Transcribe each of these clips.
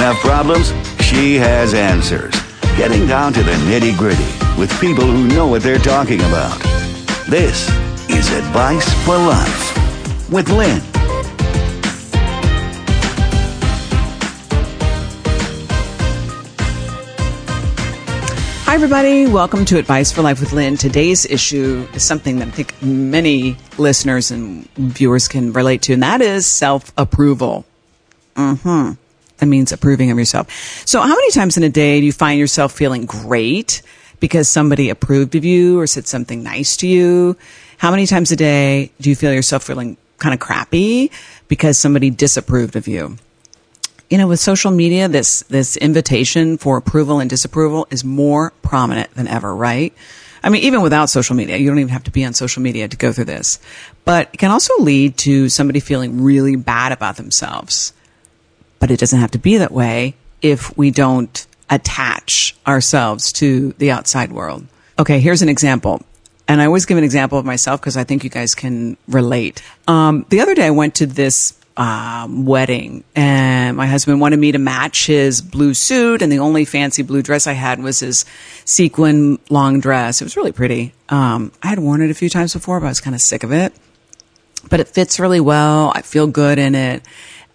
have problems? She has answers. Getting down to the nitty gritty with people who know what they're talking about. This is Advice for Life with Lynn. Hi, everybody. Welcome to Advice for Life with Lynn. Today's issue is something that I think many listeners and viewers can relate to, and that is self approval. hmm That means approving of yourself. So, how many times in a day do you find yourself feeling great because somebody approved of you or said something nice to you? How many times a day do you feel yourself feeling kind of crappy because somebody disapproved of you? you know, with social media, this, this invitation for approval and disapproval is more prominent than ever, right? I mean, even without social media, you don't even have to be on social media to go through this. But it can also lead to somebody feeling really bad about themselves. But it doesn't have to be that way if we don't attach ourselves to the outside world. Okay, here's an example. And I always give an example of myself because I think you guys can relate. Um, the other day I went to this um, wedding, and my husband wanted me to match his blue suit, and the only fancy blue dress I had was his sequin long dress. It was really pretty. Um, I had worn it a few times before, but I was kind of sick of it. But it fits really well. I feel good in it.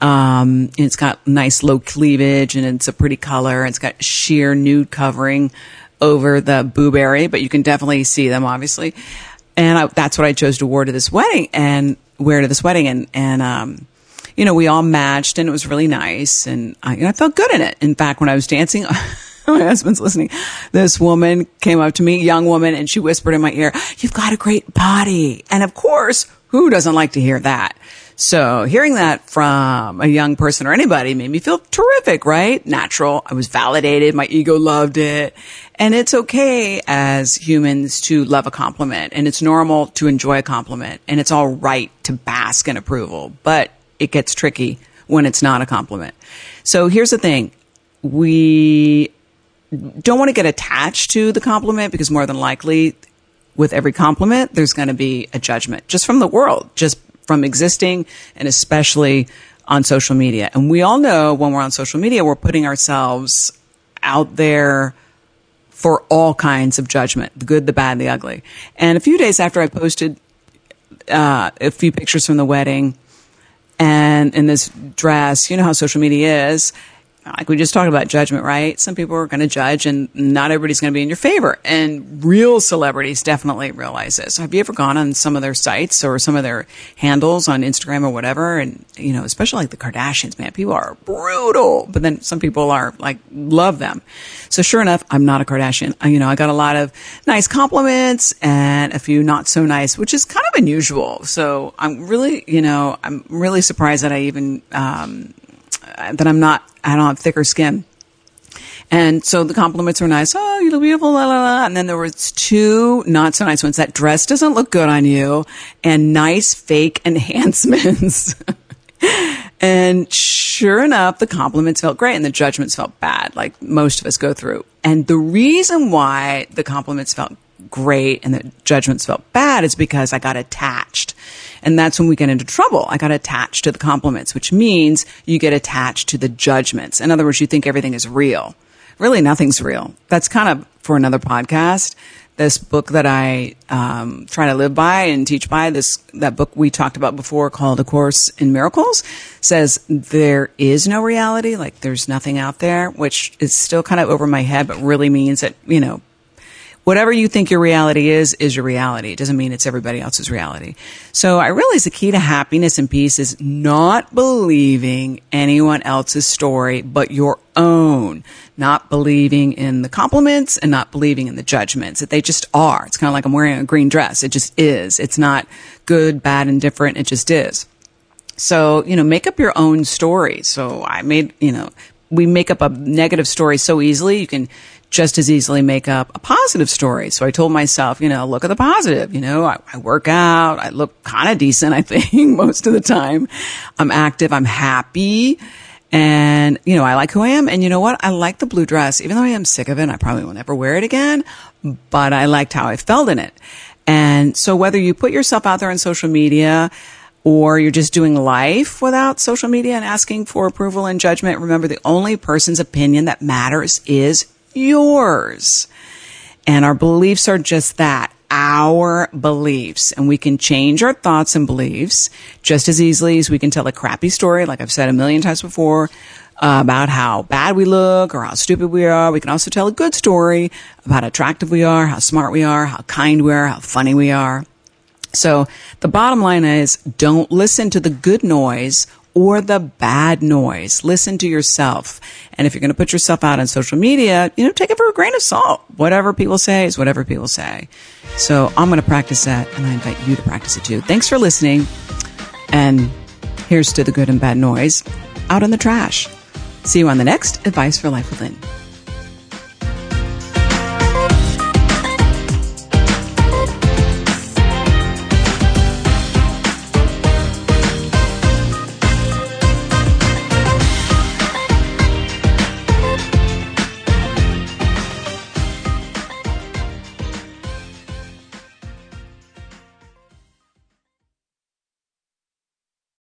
Um, it's got nice low cleavage, and it's a pretty color. It's got sheer nude covering over the boob area, but you can definitely see them, obviously. And I, that's what I chose to wear to this wedding and wear to this wedding. And, and, um, you know, we all matched and it was really nice. And I, know, I felt good in it. In fact, when I was dancing, my husband's listening. This woman came up to me, young woman, and she whispered in my ear, you've got a great body. And of course, who doesn't like to hear that? So hearing that from a young person or anybody made me feel terrific, right? Natural. I was validated. My ego loved it. And it's okay as humans to love a compliment and it's normal to enjoy a compliment and it's all right to bask in approval, but it gets tricky when it's not a compliment. So here's the thing. We don't want to get attached to the compliment because more than likely with every compliment, there's going to be a judgment just from the world, just from existing and especially on social media. And we all know when we're on social media, we're putting ourselves out there for all kinds of judgment, the good, the bad, the ugly. And a few days after I posted uh, a few pictures from the wedding and in this dress, you know how social media is like we just talked about judgment, right? Some people are going to judge and not everybody's going to be in your favor. And real celebrities definitely realize this. Have you ever gone on some of their sites or some of their handles on Instagram or whatever? And, you know, especially like the Kardashians, man, people are brutal, but then some people are like, love them. So sure enough, I'm not a Kardashian. You know, I got a lot of nice compliments and a few not so nice, which is kind of unusual. So I'm really, you know, I'm really surprised that I even, um, that I'm not, I don't have thicker skin. And so the compliments were nice. Oh, you look beautiful, la, la, la. And then there was two not so nice ones. That dress doesn't look good on you and nice fake enhancements. and sure enough, the compliments felt great and the judgments felt bad, like most of us go through. And the reason why the compliments felt great and the judgments felt bad is because I got attached. And that's when we get into trouble. I got attached to the compliments, which means you get attached to the judgments. In other words, you think everything is real. Really, nothing's real. That's kind of for another podcast. This book that I um, try to live by and teach by, this that book we talked about before called A Course in Miracles, says there is no reality, like there's nothing out there, which is still kind of over my head, but really means that you know whatever you think your reality is, is your reality. It doesn't mean it's everybody else's reality. So I realize the key to happiness and peace is not believing anyone else's story, but your own. Not believing in the compliments and not believing in the judgments that they just are. It's kind of like I'm wearing a green dress. It just is. It's not good, bad, and different. It just is. So, you know, make up your own story. So I made, you know, we make up a negative story so easily. You can just as easily make up a positive story. So I told myself, you know, look at the positive. You know, I, I work out. I look kind of decent, I think, most of the time. I'm active. I'm happy. And, you know, I like who I am. And you know what? I like the blue dress, even though I am sick of it. I probably will never wear it again, but I liked how I felt in it. And so whether you put yourself out there on social media, or you're just doing life without social media and asking for approval and judgment, remember the only person's opinion that matters is yours. And our beliefs are just that our beliefs and we can change our thoughts and beliefs just as easily as we can tell a crappy story, like I've said a million times before, uh, about how bad we look or how stupid we are. We can also tell a good story about how attractive we are, how smart we are, how kind we are, how funny we are. So the bottom line is don't listen to the good noise or the bad noise. Listen to yourself. And if you're going to put yourself out on social media, you know, take it for a grain of salt. Whatever people say is whatever people say. So I'm going to practice that and I invite you to practice it too. Thanks for listening. And here's to the good and bad noise out in the trash. See you on the next Advice for Life with Lynn.